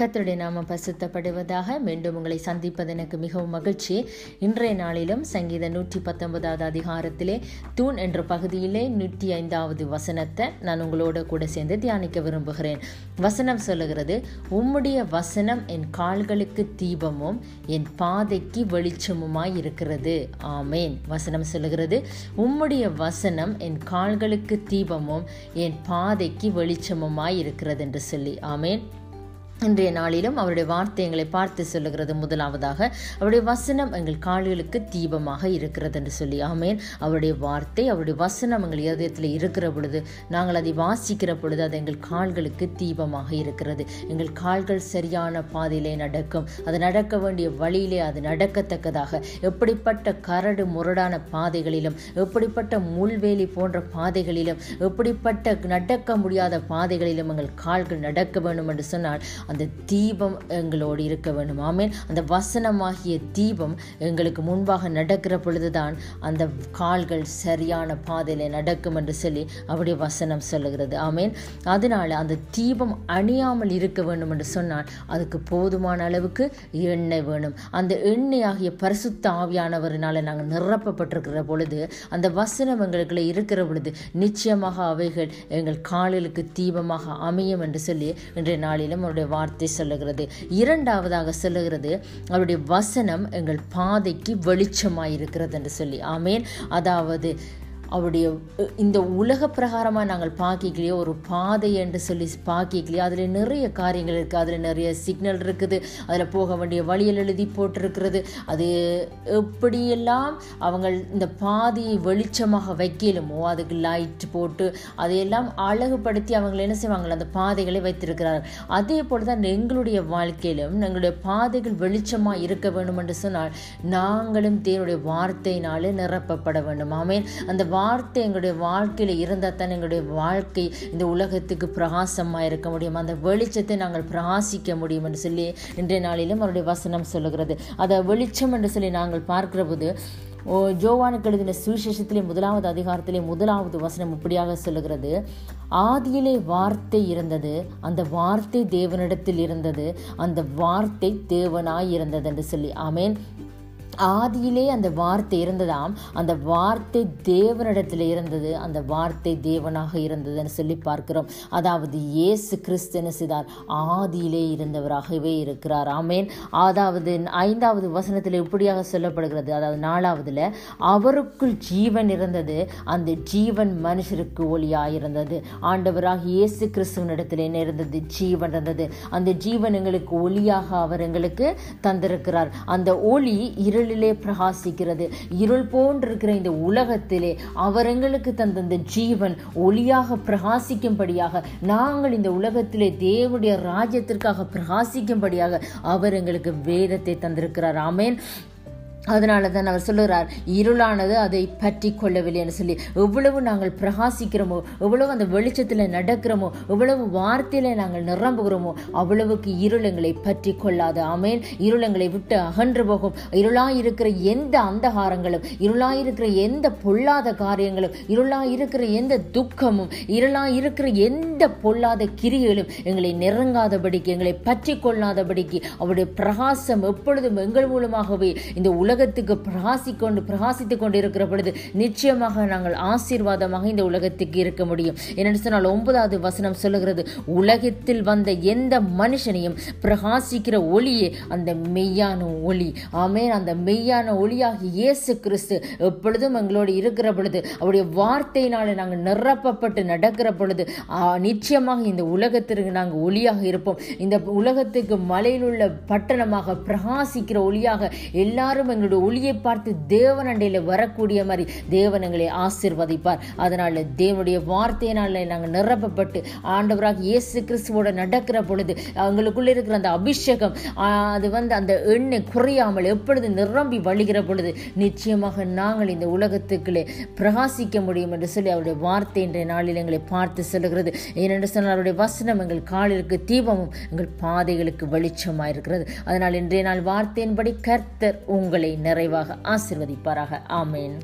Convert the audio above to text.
கத்தருடைய நாம பசுத்தப்படுவதாக மீண்டும் உங்களை சந்திப்பது எனக்கு மிகவும் மகிழ்ச்சி. இன்றைய நாளிலும் சங்கீத நூற்றி பத்தொன்பதாவது அதிகாரத்திலே தூண் என்ற பகுதியிலே நூற்றி ஐந்தாவது வசனத்தை நான் உங்களோட கூட சேர்ந்து தியானிக்க விரும்புகிறேன். வசனம் சொல்லுகிறது உம்முடைய வசனம் என் கால்களுக்கு தீபமும் என் பாதைக்கு வெளிச்சமுமாய் இருக்கிறது. ஆமேன். வசனம் சொல்லுகிறது உம்முடைய வசனம் என் கால்களுக்கு தீபமும் என் பாதைக்கு வெளிச்சமுமாய் இருக்கிறது என்று சொல்லி. ஆமேன். இன்றைய நாளிலும் அவருடைய வார்த்தை எங்களை பார்த்து சொல்லுகிறது முதலாவதாக அவருடைய வசனம் எங்கள் கால்களுக்கு தீபமாக இருக்கிறது என்று சொல்லி ஆமேன். அவருடைய வார்த்தை அவருடைய வசனம் எங்கள் இதயத்தில் இருக்கிற பொழுது நாங்கள் அதை வாசிக்கிற பொழுது அது எங்கள் கால்களுக்கு தீபமாக இருக்கிறது. எங்கள் கால்கள் சரியான பாதையிலே நடக்கும். அது நடக்க வேண்டிய வழியிலே அது நடக்கத்தக்கதாக. எப்படிப்பட்ட கரடு முரடான பாதைகளிலும் எப்படிப்பட்ட முள்வேலி போன்ற பாதைகளிலும் எப்படிப்பட்ட நடக்க முடியாத பாதைகளிலும் எங்கள் கால்கள் நடக்க வேண்டும் என்று சொன்னால் அந்த தீபம் எங்களோடு இருக்க வேண்டும். ஆமேன். அந்த வசனமாகிய தீபம் எங்களுக்கு முன்பாக நடக்கிற பொழுதுதான் அந்த கால்கள் சரியான பாதையில் நடக்கும் என்று சொல்லி அவருடைய வசனம் சொல்லுகிறது. ஆமேன். அதனால அந்த தீபம் அணியாமல் இருக்க வேண்டும் என்று சொன்னால் அதுக்கு போதுமான அளவுக்கு எண்ணெய் வேணும். அந்த எண்ணெய் ஆகிய பரிசுத்த ஆவியானவரினால் நாங்கள் நிரப்பப்பட்டிருக்கிற பொழுது அந்த வசனம் எங்களுக்குள்ள இருக்கிற பொழுது நிச்சயமாக அவைகள் எங்கள் காலிலுக்கு தீபமாக அமையும் என்று சொல்லி இன்றைய நாளிலும் அவருடைய வார்த்தை சொல்லுகிறது. இரண்டாவதாக சொல்லுகிறது அவருடைய வசனம் எங்கள் பாதைக்கு வெளிச்சமாயிருக்கிறது என்று சொல்லி. ஆமேன். அதாவது அவருடைய இந்த உலக பிரகாரமாக நாங்கள் பார்க்கலையோ ஒரு பாதை என்று சொல்லி பார்க்கலையோ அதில் நிறைய காரியங்கள் இருக்குது அதில் நிறைய சிக்னல் இருக்குது. அதில் போக வேண்டிய வழியில் எழுதி போட்டிருக்கிறது. அது எப்படியெல்லாம் அவங்கள் இந்த பாதையை வெளிச்சமாக வைக்கலுமோ அதுக்கு லைட் போட்டு அதையெல்லாம் அழகுபடுத்தி அவங்களை என்ன செய்வாங்க? அந்த பாதைகளை வைத்திருக்கிறார்கள். அதே போல் தான் எங்களுடைய வாழ்க்கையிலும் எங்களுடைய பாதைகள் வெளிச்சமாக இருக்க வேண்டும் என்று சொன்னால் நாங்களும் தேவனுடைய வார்த்தையினாலே நிரப்பப்பட வேண்டும். ஆமேன். அந்த வார்த்தை எங்களுடைய வாழ்க்கையில் இருந்தால் தான் எங்களுடைய வாழ்க்கை இந்த உலகத்துக்கு பிரகாசமாக இருக்க முடியும்? அந்த வெளிச்சத்தை நாங்கள் பிரகாசிக்க முடியும் என்று சொல்லி இன்றைய நாளிலும் அவருடைய வசனம் சொல்லுகிறது. அதை வெளிச்சம் என்று சொல்லி நாங்கள் பார்க்கிற போது ஓ ஜோவானுக்கு எழுதின சுவிசேஷத்திலே முதலாவது அதிகாரத்திலே முதலாவது வசனம் இப்படியாக சொல்லுகிறது. ஆதியிலே வார்த்தை இருந்தது அந்த வார்த்தை தேவனிடத்தில் இருந்தது அந்த வார்த்தை தேவனாய் இருந்தது என்று சொல்லி. ஆமேன். ஆதியிலே அந்த வார்த்தை இருந்ததாம். அந்த வார்த்தை தேவனிடத்தில் இருந்தது. அந்த வார்த்தை தேவனாக இருந்ததுன்னு சொல்லி பார்க்கிறோம். அதாவது இயேசு கிறிஸ்தன சிதார் ஆதியிலே இருந்தவராகவே இருக்கிறார். ஆமேன். அதாவது ஐந்தாவது வசனத்தில் இப்படியாக சொல்லப்படுகிறது. அதாவது நாலாவதுல அவருக்குள் ஜீவன் இருந்தது. அந்த ஜீவன் மனுஷருக்கு ஒளியாக இருந்தது ஆண்டவராக இயேசு கிறிஸ்துவனிடத்தில் என்ன இருந்தது? ஜீவன் இருந்தது. அந்த ஜீவன் எங்களுக்கு ஒளியாக அவர் எங்களுக்கு தந்திருக்கிறார். அந்த ஒளி இருள் இருளிலே பிரகாசிக்கிறது. இருள் போன்றிருக்கிற இந்த உலகத்திலே அவர் எங்களுக்கு தந்த இந்த ஜீவன் ஒளியாக பிரகாசிக்கும்படியாக நாங்கள் இந்த உலகத்திலே தேவனுடைய ராஜ்யத்திற்காக பிரகாசிக்கும்படியாக அவர் எங்களுக்கு வேதத்தை தந்திருக்கிறார். ஆமேன். அதனால தான் அவர் சொல்லுகிறார் இருளானது அதை பற்றி கொள்ளவில்லை என்று சொல்லி எவ்வளவு நாங்கள் பிரகாசிக்கிறோமோ எவ்வளவு அந்த வெளிச்சத்தில் நடக்கிறோமோ எவ்வளவு வார்த்தையில நாங்கள் நிரம்புகிறோமோ அவ்வளவுக்கு இருளங்களை பற்றி கொள்ளாது. ஆமேன். இருளங்களை விட்டு அகன்று போகும். இருளாக இருக்கிற எந்த அந்தகாரங்களும் இருளாக இருக்கிற எந்த பொல்லாத காரியங்களும் இருளாக இருக்கிற எந்த துக்கமும் இருளாக இருக்கிற எந்த பொல்லாத கிரிகளும் எங்களை நெருங்காதபடிக்கு எங்களை பற்றி கொள்ளாதபடிக்கு அவருடைய பிரகாசம் எப்பொழுதும் எங்கள் மூலமாகவே இந்த உலக உலகத்துக்கு பிரகாசிக்கொண்டு பிரகாசித்து கொண்டு இருக்கிற பொழுது நிச்சயமாக நாங்கள் ஆசீர்வாதமாக இந்த உலகத்துக்கு இருக்க முடியும். என்னென்னு சொன்னால் ஒன்பதாவது வசனம் சொல்லுகிறது உலகத்தில் வந்த எந்த மனுஷனையும் பிரகாசிக்கிற ஒளியே அந்த மெய்யான ஒளி. ஆமேன். அந்த மெய்யான ஒளியாகி இயேசு கிறிஸ்து எப்பொழுதும் எங்களோடு இருக்கிற பொழுது அவருடைய வார்த்தையினால நாங்கள் நிரப்பப்பட்டு நடக்கிற பொழுது நிச்சயமாக இந்த உலகத்திற்கு நாங்கள் ஒளியாக இருப்போம். இந்த உலகத்துக்கு மலையில் உள்ள பட்டணமாக பிரகாசிக்கிற ஒளியாக எல்லாரும் எங்களுடைய ஒளியை பார்த்து தேவன் அண்டையில் வரக்கூடிய மாதிரி தேவன் எங்களை ஆசிர்வதிப்பார். அதனால் தேவனுடைய வார்த்தையினால் நாங்கள் நிரப்பப்பட்டு ஆண்டவராக இயேசு கிறிஸ்துவோட நடக்கிற பொழுது அவங்களுக்குள்ள இருக்கிற அந்த அபிஷேகம் அது வந்து அந்த எண்ணெய் குறையாமல் எப்பொழுது நிரம்பி வழிகிற பொழுது நிச்சயமாக நாங்கள் இந்த உலகத்துக்குள்ளே பிரகாசிக்க முடியும் என்று சொல்லி அவருடைய வார்த்தை இன்றைய நாளில் எங்களை பார்த்து சொல்லுகிறது. ஏனென்று சொன்னால் அவருடைய வசனம் எங்கள் காலிற்கு தீபமும் எங்கள் பாதைகளுக்கு வெளிச்சமாக இருக்கிறது அதனால் இன்றைய நாள் வார்த்தையின்படி கர்த்தர் உங்களை நிறைவாக ஆசிர்வதிப்பாராக. ஆமேன்.